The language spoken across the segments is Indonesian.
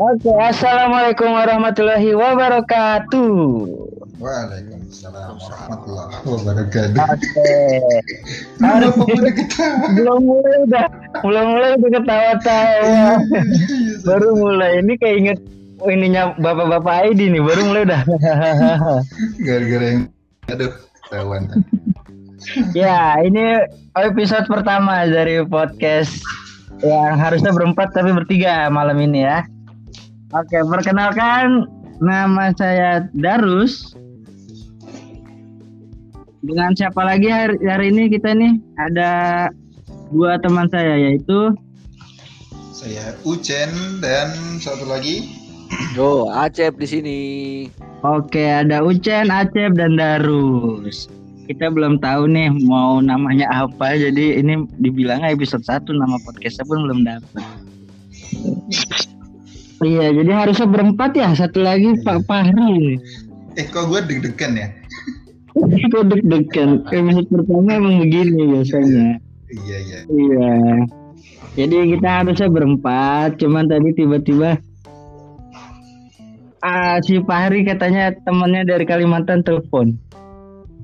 Oke, assalamualaikum warahmatullahi wabarakatuh. Waalaikumsalam warahmatullahi wabarakatuh. Oke. Kenapa pada ketawa? belum mulai udah, belum mulai udah ketawa-tawa. baru mulai ini kayak inget ininya bapak-bapak ID nih, baru mulai udah. Gara-gara yang aduh tawan. ya, ini episode pertama dari podcast yang harusnya berempat tapi bertiga malam ini ya. Oke, perkenalkan nama saya Darus. Dengan siapa lagi hari, hari ini kita nih ada dua teman saya yaitu Saya Ucen dan satu lagi Yo, Acep di sini. Oke, ada Ucen, Acep, dan Darus. Kita belum tahu nih mau namanya apa, jadi ini dibilang episode 1 nama podcastnya pun belum dapat. Iya, jadi harusnya berempat ya, satu lagi Pak Fahri. eh kok gue deg-degan ya? Kok deg-degan, episode pertama emang begini biasanya. Iya iya. Iya. Jadi kita harusnya berempat, cuman tadi tiba-tiba ah, si Fahri katanya temennya dari Kalimantan telepon.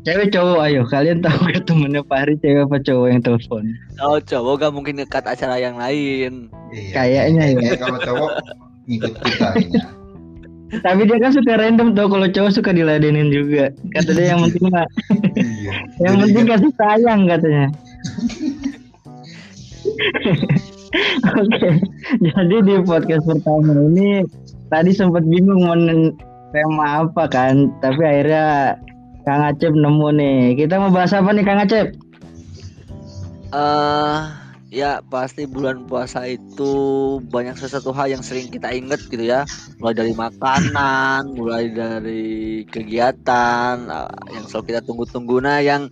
Cewek cowok ayo kalian tahu gak temennya Fahri cewek apa cowok yang telepon? Oh, cowok gak mungkin ngekat acara yang lain. Iya. Kayaknya ya. Kayak kalau cowok ngikut kita. Tapi dia kan suka random tuh kalau cowok suka diladenin juga. Kata dia yang penting mah, Iya. yang Jadi penting kasih sayang katanya. Oke, jadi di podcast pertama ini tadi sempat bingung mau tema apa kan, tapi akhirnya Kang Acep nemu nih. Kita mau bahas apa nih Kang Acep? Eh, ya pasti bulan puasa itu banyak sesuatu hal yang sering kita inget gitu ya. Mulai dari makanan, mulai dari kegiatan eh, yang selalu kita tunggu-tunggu. Nah, yang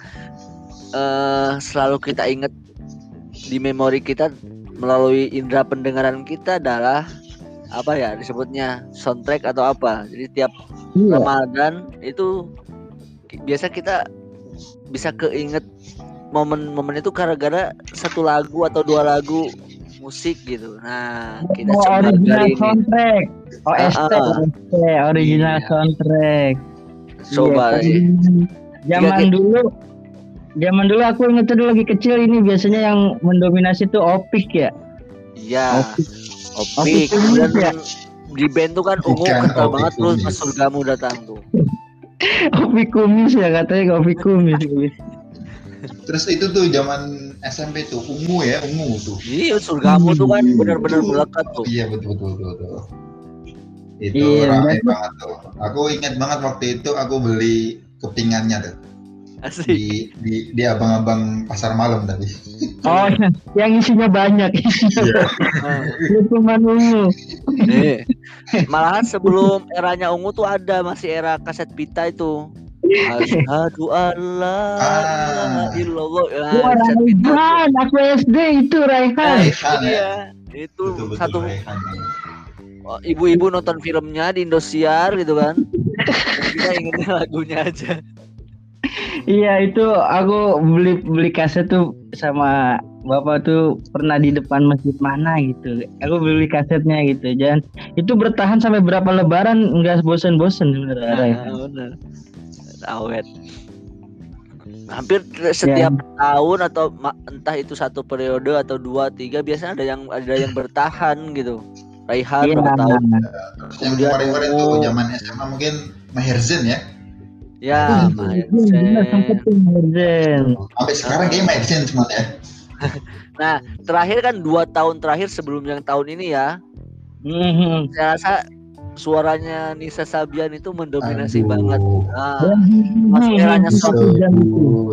eh selalu kita inget di memori kita melalui indera pendengaran kita adalah apa ya disebutnya soundtrack atau apa. Jadi tiap Iya. Ramadan itu biasa kita bisa keinget momen-momen itu gara-gara satu lagu atau dua lagu musik gitu. Nah, kita Oh, coba original ini soundtrack. OST, Ah, ah. OST, original Iya. soundtrack. coba Iya. Zaman Tiga- dulu Zaman dulu aku inget dulu lagi kecil ini biasanya yang mendominasi tuh opik ya. Iya. Opik. Opik Opik dan ya? di band tuh kan ungu kental banget terus pas surgamu datang tuh. Opik kumis ya katanya opik kumis. Terus itu tuh zaman SMP tuh ungu ya ungu tuh. Iya, surgamu tuh kan benar-benar melekat tuh. Iya betul betul betul. betul. Itu Iya, banget tuh. Aku ingat banget waktu itu aku beli kepingannya tuh Asik. di di, di abang-abang pasar malam tadi. Oh, yang isinya banyak. Iya. Nah, Cuma ungu. nih. Malahan sebelum eranya ungu tuh ada masih era kaset pita itu. Asyhadu alla Ah. ilaha illallah. Nah, tuh. Raihan, aku SD itu Raihan. itu Raihan, ya? Itu Betul betul. satu Raihan. oh, ibu-ibu nonton filmnya di Indosiar gitu kan. Kita ingetnya lagunya aja. Iya itu aku beli beli kaset tuh sama bapak tuh pernah di depan masjid mana gitu. Aku beli kasetnya gitu. Dan itu bertahan sampai berapa lebaran nggak bosen-bosen sebenarnya. Nah. Awet. Hampir setiap tahun atau entah itu satu periode atau dua tiga biasanya ada yang ada yang bertahan gitu. Raihan Iya. berapa tahun? Yang Kemudian kemarin-kemarin tuh ungu. zaman SMA mungkin Maher Zain ya. Ya, Oh, Maher bener, sempet Zain. tuh Maher Zain. Sampai sekarang kayak Maher Zain semua ya. Nah, terakhir kan dua tahun terakhir sebelum yang tahun ini ya, Mhm. saya rasa suaranya Nisa Sabian itu mendominasi Aduh. banget. Nah, Masuk eranya itu.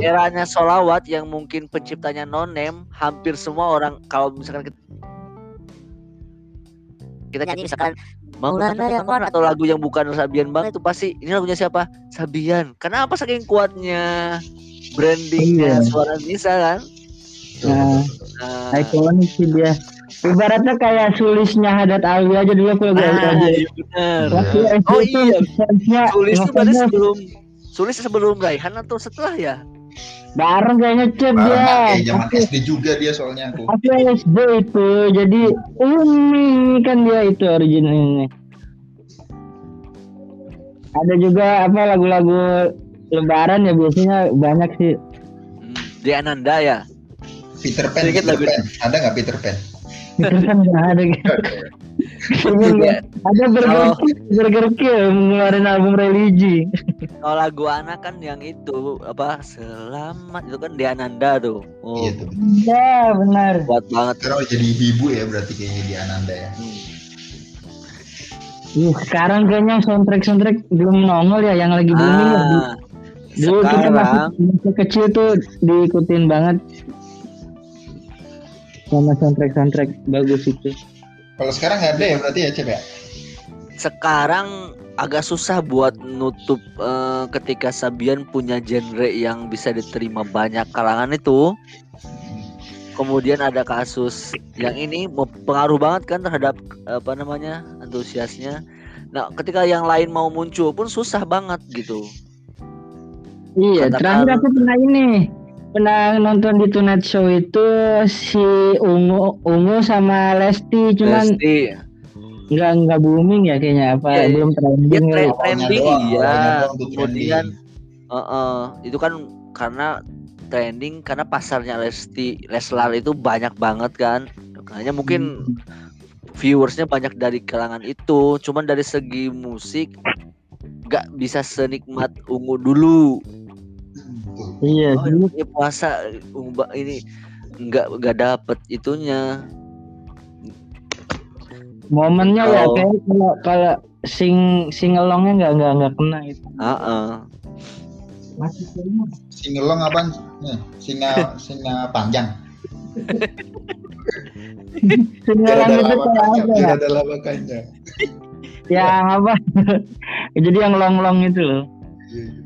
eranya solawat yang mungkin penciptanya nonem hampir semua orang kalau misalkan kita, kita nyanyi misalkan Maulana Rahman atau lagu yang bukan Sabian banget itu pasti ini lagunya siapa Sabian kenapa saking kuatnya brandingnya Iya. suara Nisa kan Nah, nah, ikonik sih dia. Ibaratnya kayak sulisnya Hadat Alwi aja dulu aku lagi ah, lagi. iya benar Oh iya. Sulis itu ngefans- sebelum Sulis sebelum Raihan atau setelah ya Bareng kayaknya cep Bareng dia. kayak zaman SD juga dia soalnya aku. Aku SD itu jadi umi kan dia itu originalnya. Ada juga apa lagu-lagu Lebaran ya biasanya banyak sih. Hmm, di Ananda ya. Peter Pan, Sedikit Peter lagu- Pan. Ada nggak Peter Pan? Kan nggak ada gitu. Nggak- ada Burger Oh. Burger Kill ngeluarin album religi. Kalau lagu anak kan yang itu apa selamat itu kan di Ananda tuh. Oh, Iya tuh. Ya benar. kuat banget. Sekarang udah jadi ibu ya berarti kayaknya di Ananda ya. Hmm. Ih, sekarang kayaknya soundtrack soundtrack belum nongol ya yang lagi booming ya. Ah, Dulu kita masih, sekarang masih kecil tuh diikutin banget sama soundtrack soundtrack bagus itu. Kalau sekarang nggak ada ya berarti ya Cep ya? sekarang agak susah buat nutup eh, ketika Sabian punya genre yang bisa diterima banyak kalangan itu. Kemudian ada kasus yang ini pengaruh banget kan terhadap apa namanya antusiasnya. Nah, ketika yang lain mau muncul pun susah banget gitu. Iya, Katakan- terakhir aku pernah ini pernah nonton di Tonight Show itu si Ungu Ungu sama Lesti cuman Pasti nggak nggak booming ya kayaknya apa Iya, belum ya trending tre- Awalnya trending iya. awalnya doang tuh Kemudian eh, eh, itu kan karena trending karena pasarnya Lesti Leslar itu banyak banget kan. Makanya mungkin viewersnya banyak dari kalangan itu. Cuman dari segi musik nggak bisa senikmat ungu dulu. Iya, oh, ini puasa ungu ba- ini nggak nggak dapet itunya momennya ya Oh. kayak kalau kalau sing singelongnya nggak nggak nggak kena itu. ah ah. Masih Singelong apaan? Nih, singa singa panjang. singelong itu kayak apa ya? ada panjang. Yang apa? Jadi yang long long itu loh. Iya, iya.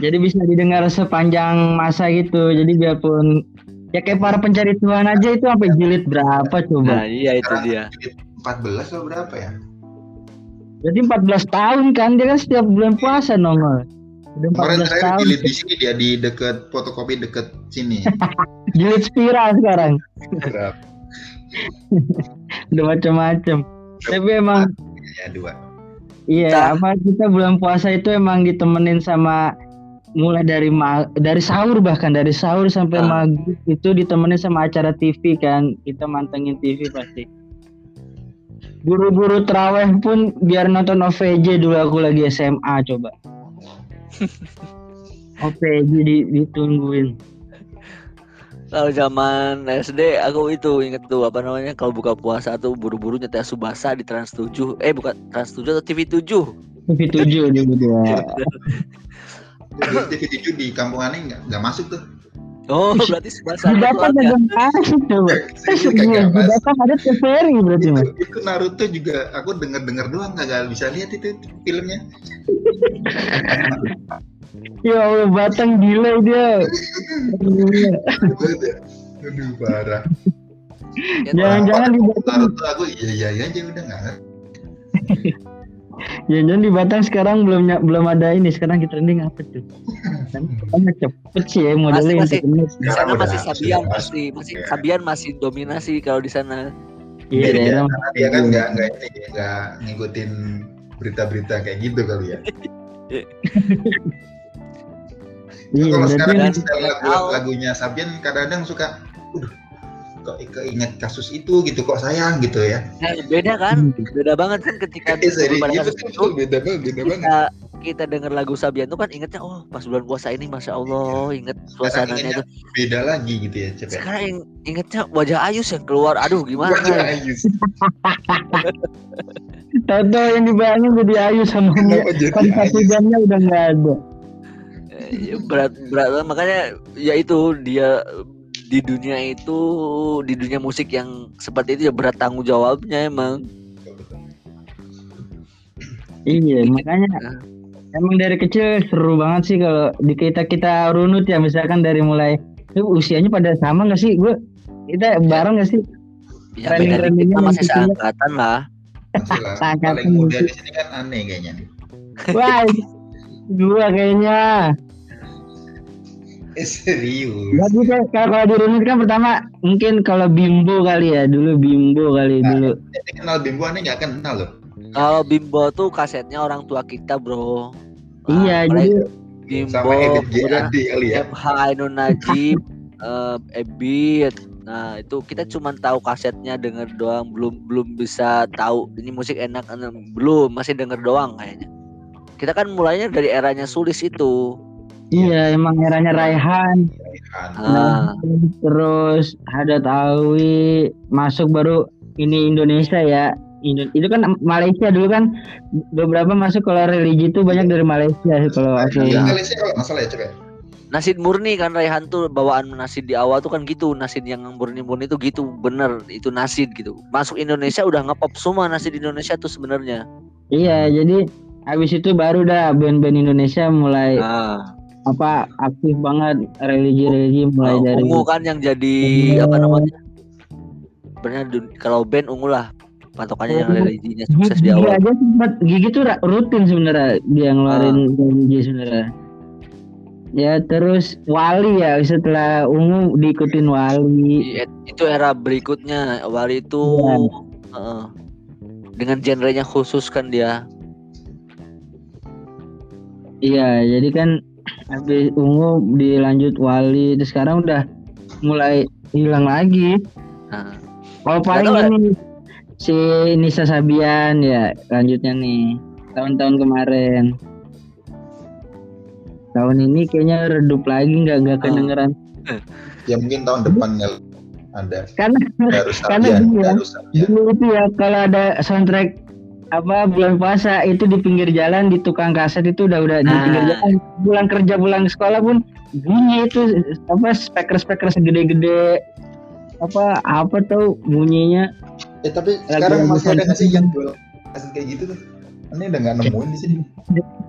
Jadi bisa didengar sepanjang masa gitu. Jadi biarpun ya kayak para pencari Tuhan aja itu sampai jilid berapa nah coba? iya itu dia jilid 14 atau berapa ya? Berarti 14 tahun kan dia kan setiap bulan puasa nongol. Udah Kemarin 14 terakhir tahun. jilid di sini dia di deket fotokopi deket sini. Jilid spiral sekarang. Udah macam-macam. Tapi emang Ya dua. iya apa kita bulan puasa itu emang ditemenin sama mulai dari ma dari sahur bahkan dari sahur sampai Ah. maghrib itu ditemenin sama acara TV kan kita mantengin TV pasti. Buru-buru teraweh pun biar nonton OVJ dulu aku lagi SMA coba. OVJ di, ditungguin. Kalau zaman SD aku itu inget tuh apa namanya kalau buka puasa tuh buru-buru nyetel Subasa di Trans 7 eh bukan Trans 7 atau TV 7 TV 7 juga TV7 di kampung aneh nggak nggak masuk tuh. oh berarti Subasa di Batam ada yang coba Serius di. Batam ada TVRI berarti Itu, mas itu Naruto juga aku denger denger doang kagak bisa lihat itu filmnya. ya Allah Batang gila dia Aduh parah. Ya, Jangan-jangan di Batam Naruto aku iya iya aja udah nggak ngerti. Jangan di Batang sekarang belum belum ada ini sekarang kita trending apa tuh? Kan cepet sih ya modelnya Masih- internet. di sana Udah, masih sudah Sabian pasti masih Ya. Sabian masih dominasi kalau di sana Iya, Iya, daerah. karena dia kan nggak nggak ini ya, nggak ngikutin berita-berita kayak gitu kali ya. Iya, Kalau sekarang lagu, lagunya Sabian kadang-kadang suka, kok keinget kasus itu gitu kok sayang gitu ya. nah beda kan beda banget kan ketika Eh, serius, pada iya, kasus itu beda banget, beda banget. kita kita dengar lagu Sabian tuh kan ingetnya oh pas bulan puasa ini masya Allah inget suasananya ingetnya itu Beda lagi gitu ya, Cep. ya. sekarang ing- ingetnya wajah Ayus yang keluar aduh gimana Wajah? Ayus. Tahu yang dibayangin jadi Ayu sama dia. Kan Ayus? udah nggak ada. Eh, berat berat makanya ya itu dia di dunia itu di dunia musik yang seperti itu ya berat tanggung jawabnya emang Iya, makanya emang dari kecil seru banget sih kalau di kita kita runut ya misalkan dari mulai itu usianya pada sama nggak sih? Gue kita bareng nggak sih? ya beda mah masih seangkatan lah Masih lah. Sangat Paling muda di sini kan aneh kayaknya nih. Wah, gua kayaknya serius. Jadi kayak kalau kalau dirunut kan pertama mungkin kalau Bimbo kali ya dulu Bimbo kali Nah. dulu. Ini kenal Bimbo aneh nggak kenal loh. Kalau Bimbo tuh kasetnya orang tua kita, Bro. Iya, mulai jadi Bimbo, Sama kali ya. MH Ainun Najib, eh, Ebit. Nah, itu kita cuma tahu kasetnya denger doang, belum belum bisa tahu ini musik enak eh, belum, masih denger doang kayaknya. Kita kan mulainya dari eranya Sulis itu. Iya emang eranya Raihan. Kan. Ah, Terus Hadat Alwi masuk baru ini Indonesia ya. Indo- itu kan Malaysia dulu kan beberapa masuk kalau religi itu banyak dari Malaysia sih kalau. Iya, Iya. Malaysia kalau nggak salah ya coba. Nasid murni kan Raihan tuh bawaan nasid di awal tuh kan gitu, nasid yang murni-murni itu gitu, bener itu nasid gitu. Masuk Indonesia udah ngepop semua nasid Indonesia tuh sebenarnya. Iya, jadi habis itu baru dah band-band Indonesia mulai Nah, apa aktif banget religi-religi mulai dari ungu kan yang jadi Ungu. apa namanya? Sebenarnya dun- kalau band ungu lah patokannya yang religinya sukses di Gigi awal. aja sempat Gigi tuh rutin sebenarnya dia ngeluarin religi sebenarnya. Ya terus Wali ya setelah ungu diikutin Wali. I- Itu era berikutnya Wali itu Iya. heeh. dengan genrenya khusus kan dia. Iya, jadi kan habis ungu dilanjut Wali, terus sekarang udah mulai hilang lagi. Nah, Kalau paling ini si Nisa Sabian ya lanjutnya nih tahun-tahun kemarin. Tahun ini kayaknya redup lagi nggak nggak Ah. kedengeran. Ya mungkin tahun depan ya ada Karena Darus Karena Sabian. dulu itu ya kalau ada soundtrack apa bulan puasa itu di pinggir jalan di tukang kaset itu udah udah di Nah. pinggir jalan pulang kerja pulang sekolah pun bunyi itu apa speaker speaker segede-gede apa apa tuh bunyinya Eh tapi Lagi sekarang masih ada nggak sih yang jual kaset kayak gitu tuh? Ini udah nggak nemuin di sini.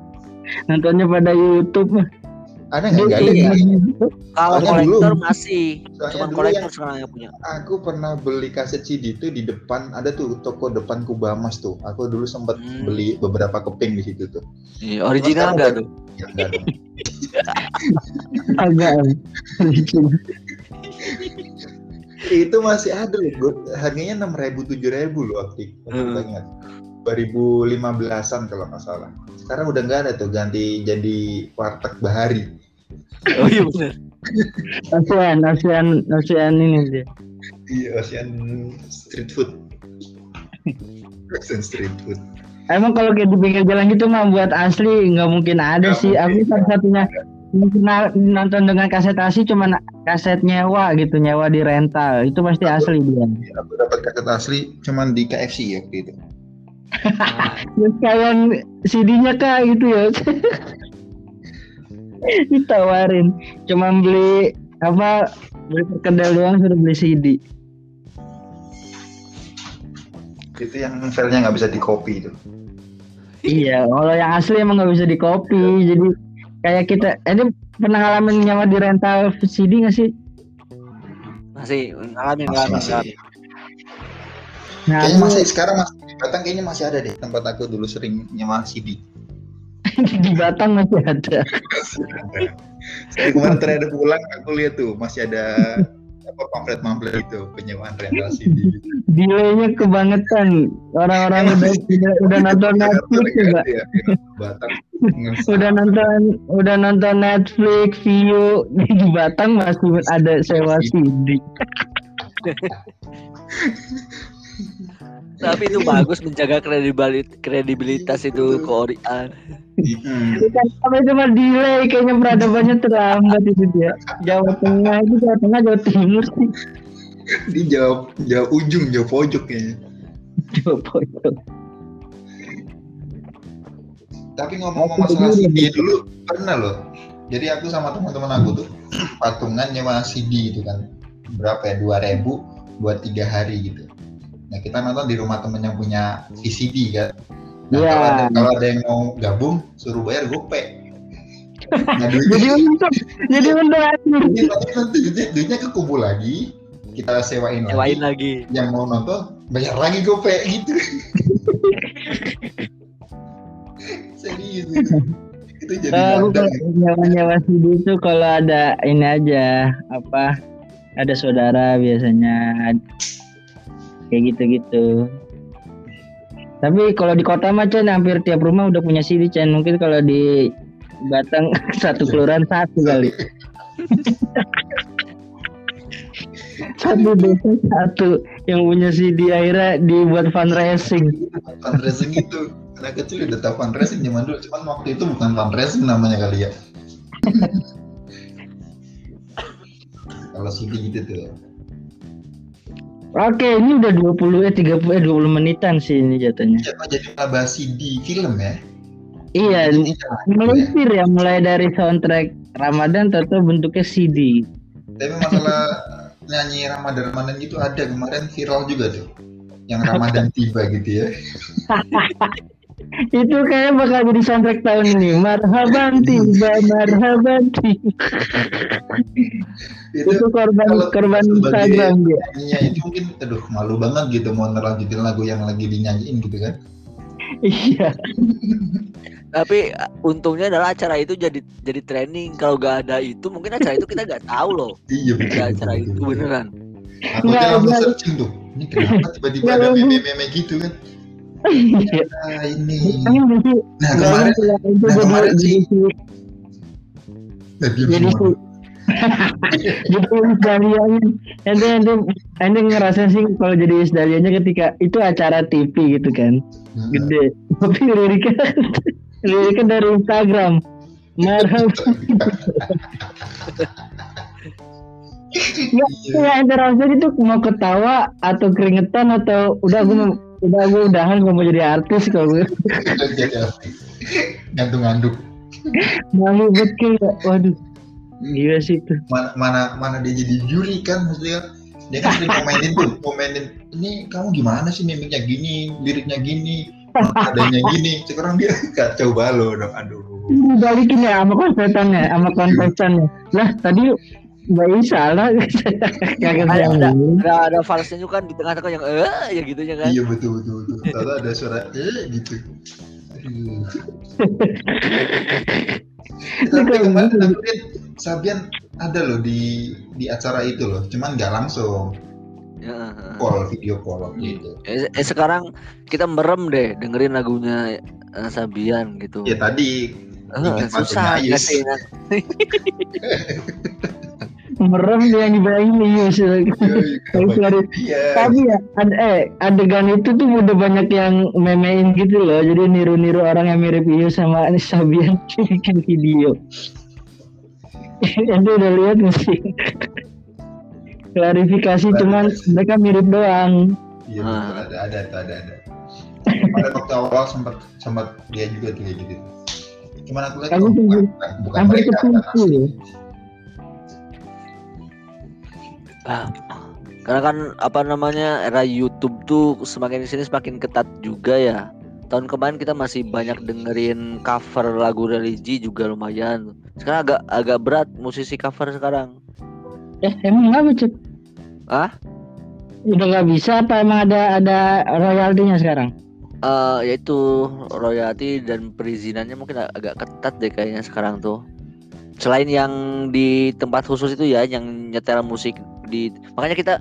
nontonnya pada YouTube Ada nggak? Nggak ada Dia- ya. kalau kolektor dulu- masih, Soalnya cuman dulu kolektor yang- sekarang yang punya. Aku pernah beli kaset CD itu di depan ada tuh toko depan Kubamas tuh. Aku dulu sempat Hmm. beli beberapa keping di situ tuh. Iya, original enggak udah- tuh? Enggak agak itu masih ada loh. Harganya enam ribu tujuh ribu loh waktu itu. Aku Hmm. ingat. 2015-an kalau nggak salah. Sekarang udah nggak ada tuh ganti jadi warteg bahari. Oh iya benar. ASEAN ASEAN ASEAN ini dia Iya, Ocean Street Food. Ocean Street Food. emang kalau kayak di pinggir jalan gitu mah buat asli nggak mungkin ada Nggak sih aku mungkin. satu-satunya yang pernah nonton dengan kaset asli cuma kaset nyewa gitu nyewa di rental itu pasti asli dia Aku dapat kaset asli cuman di KFC ya waktu itu. Nah, Terus sekalian CD-nya kak gitu ya ditawarin cuma beli apa beli perkedel doang suruh beli CD Itu yang filenya nggak bisa di copy itu. iya kalau yang asli emang nggak bisa di copy jadi kayak kita ini pernah ngalamin nyawa di rental CD nggak sih masih ngalamin Masih, ngalamin. masih. ngalamin. nah masih sekarang masih Batang kayaknya masih ada deh. Tempat aku dulu sering nyewa CD. di Batang masih ada. Saya kemarin terakhir pulang aku lihat tuh masih ada apa pamflet-pamflet itu penyewaan rental CD. delaynya kebangetan. Orang-orang udah udah, udah nonton Netflix juga. Ya, Batang. udah nonton udah nonton Netflix view. Di Batang masih ada sewa CD Tapi itu bagus menjaga kredibilitas kredibilitas itu keorian. Hmm. Bukan apa cuma delay kayaknya peradabannya terlambat itu dia Jawa Tengah itu Jawa Tengah Jawa Timur sih Di jawab jawab ujung, jawab pojok kayaknya. Jawa Pojok Tapi ngomong-ngomong masalah CD dulu pernah loh. Jadi aku sama teman-teman aku tuh patungan nyewa CD gitu kan. Berapa ya? 2000 buat tiga hari gitu. Nah kita nonton di rumah temen yang punya VCD kan. Nah, Iya. kalau, ada, kalau ada yang mau gabung suruh bayar gope. Nah jadi duitnya, untung jadi untung aja duitnya, nanti duitnya, duitnya kekumpul lagi. Kita sewain lagi. Nyewain lagi. Yang mau nonton bayar lagi gope gitu. Serius itu. itu jadi aku kalau nyawa-nyawa CD itu kalau ada ini aja apa ada saudara biasanya kayak gitu-gitu. Tapi kalau di kota mah Chan hampir tiap rumah udah punya CD Chan. Mungkin kalau di Batang satu kelurahan satu kali. satu desa satu yang punya CD akhirnya dibuat fundraising. fundraising itu anak kecil udah tahu fundraising zaman dulu cuman waktu itu bukan fundraising namanya kali ya kalau CD gitu tuh Oke, ini udah 20 eh 30 eh 20 menitan sih ini jatuhnya. Siapa jadi bahas CD film ya Iya, jangan gitu ya. ya mulai dari soundtrack Ramadan atau bentuknya CD. tapi masalah nyanyi Ramadan Ramadan gitu ada kemarin viral juga tuh yang Ramadan tiba gitu ya Itu kayaknya bakal jadi soundtrack tahun ini. Marhaban tiba, marhaban tiba. itu Itu korban korban Instagram dia. nyanyinya itu mungkin aduh malu banget gitu mau nelanjutin lagu yang lagi dinyanyiin gitu kan Iya. Tapi untungnya adalah acara itu jadi jadi training. Kalau gak ada itu mungkin acara itu kita nggak tahu loh. iya betul, acara betul, itu betul. beneran. aku aja langsung searching tuh ini kenapa tiba-tiba ada meme-meme gitu kan Iya. Nah ini. Nah kemarin nah, jadi kemarin jadi sih- nah, jadi semua. si- jadi Isdalianya ente ente ente ngerasa sih kalau jadi Isdalianya ketika itu acara TV gitu kan. Nah, gede. Tapi liriknya liriknya dari Instagram. Marhab ya, ya ente itu mau ketawa atau keringetan atau udah gue udah gue udahan gue mau jadi artis kalau gue artis. ngantuk-ngantuk. Malu kayak waduh. Gila sih itu. Mana mana mana dia jadi juri kan maksudnya dia kan sering komenin tuh komenin ini kamu gimana sih mimiknya gini liriknya gini adanya gini? Sekarang dia kacau balau dong aduh. Dibalikin ya sama konsetannya sama kontestannya lah tadi Mbak Isa lah. Kagak Ada, ada ada, ada, ada falsenya juga kan di tengah-tengah yang eh ya gitunya kan. iya betul betul betul. Tahu ada suara eh gitu. Tapi kemarin aku lihat Sabian ada loh di di acara itu loh. Cuman nggak langsung. Ya, call video call waktu itu eh, eh, sekarang kita merem deh dengerin lagunya eh, Sabian gitu. ya tadi. Ingat susah waktunya Ayus. merem dia yang dibayangin nih sih Yoi, Sorry. Iya. tapi ya ad, eh adegan itu tuh udah banyak yang memein gitu loh jadi niru-niru orang yang mirip Iyo sama Anis Sabian bikin video itu udah lihat sih klarifikasi cuman mereka mirip doang Iya Ah. ada ada ada ada. Pada waktu awal sempat sempat dia juga tuh kayak gitu. Cuman aku lihat Aku tuh bukan, bukan, bukan mereka Ah, karena kan apa namanya era YouTube tuh semakin sini semakin ketat juga ya. Tahun kemarin kita masih banyak dengerin cover lagu religi juga lumayan. Sekarang agak agak berat musisi cover sekarang. eh emang nggak Cek? Ah? udah nggak bisa apa emang ada ada royaltinya sekarang Eh yaitu royalti dan perizinannya mungkin ag- agak ketat deh kayaknya sekarang tuh. Selain yang di tempat khusus itu ya yang nyetel musik di makanya kita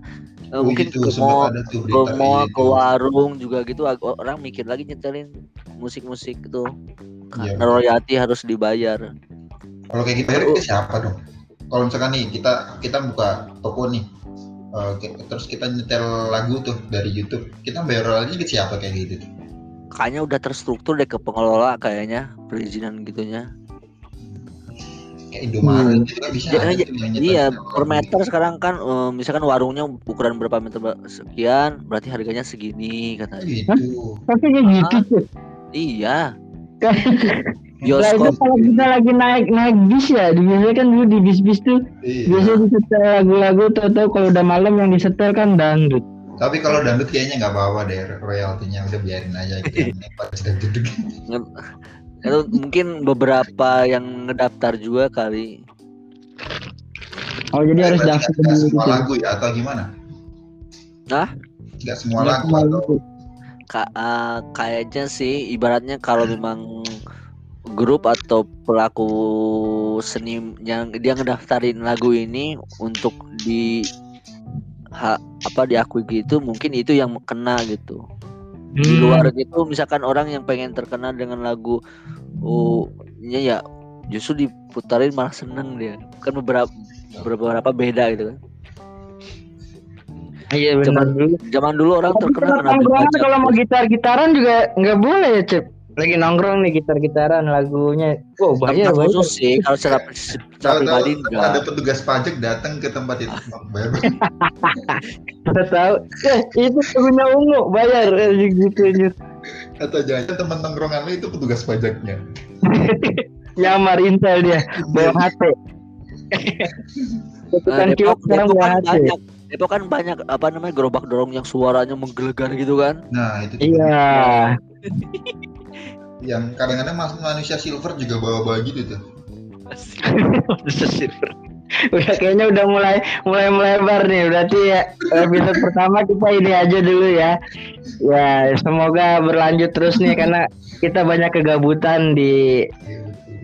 eh, Oh, mungkin itu ke mall ke mall ke warung juga gitu orang mikir lagi nyetelin musik-musik itu Iya, karena royalti harus dibayar. Kalau kayak gitu ke siapa dong? Kalau misalkan nih kita kita buka toko nih, ke- terus kita nyetel lagu tuh dari YouTube, kita bayar royaltinya ke siapa kayak gitu? kayaknya udah terstruktur deh ke pengelola kayaknya perizinan gitunya Kayak Indomaret Hmm. kan bisa Ya, ya, tuh yang nyetel iya nyetel per meter sekarang kan eh, misalkan warungnya ukuran berapa meter sekian berarti harganya segini Oh, katanya gitu. tapi kayak gitu Cek. iya Nah itu bioskop kalau kita lagi naik naik bis ya, biasanya kan dulu di bis-bis tuh Iya. biasanya disetel lagu-lagu tahu-tahu kalau udah malam yang disetel kan dangdut. Tapi kalau dangdut kayaknya nggak apa-apa deh royaltinya udah biarin aja gitu. Dangdut. Itu mungkin beberapa yang ngedaftar juga kali Oh jadi harus daftar semua gitu. lagu ya atau gimana? Hah? Nggak semua Nggak lagu semua atau lagu. Ka- eh, kayaknya sih ibaratnya kalau memang grup atau pelaku seni yang dia ngedaftarin lagu ini untuk di ha, apa diakui gitu mungkin itu yang kena gitu di Hmm. luar gitu misalkan orang yang pengen terkenal dengan lagu oh nya ya justru diputarin malah seneng dia kan beberapa beberapa beda gitu kan Iya benar Zaman- dulu. zaman dulu orang terkenal baca kalau mau gitar-gitaran juga nggak boleh ya Cep. Lagi nongkrong nih gitar-gitaran lagunya. Oh bayar. khusus sih kalau secara, pribadi ada enggak petugas pajak datang ke tempat itu bayar Nggak tahu. Eh itu punya ungu bayar gitu gitu. atau jangan teman nongkrongan lu itu petugas pajaknya. Nyamar intel dia bawa HP. Nah, Depok, kiok sekarang bawa kan HP. banyak Depok kan banyak apa namanya gerobak dorong yang suaranya menggelegar gitu kan Nah itu Iya. yang kadang-kadang mas manusia silver juga bawa-bawa gitu tuh. udah kayaknya udah mulai mulai melebar nih berarti ya episode pertama kita ini aja dulu ya ya semoga berlanjut terus nih karena kita banyak kegabutan di.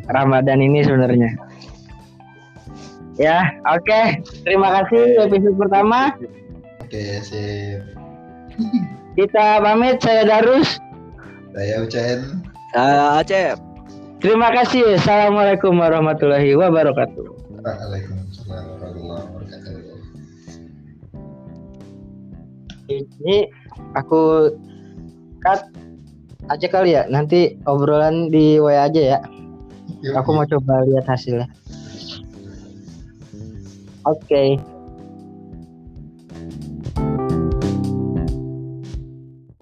Ramadan ini sebenarnya ya oke terima kasih episode pertama Oke sip. kita pamit saya Darus Saya Ucen. Nah, Acep. Terima kasih. Assalamualaikum warahmatullahi wabarakatuh. Waalaikumsalam warahmatullahi wabarakatuh. ini aku cut. Aja kali ya? Nanti obrolan di WA aja ya. Yuk, aku mau coba lihat hasilnya. Oke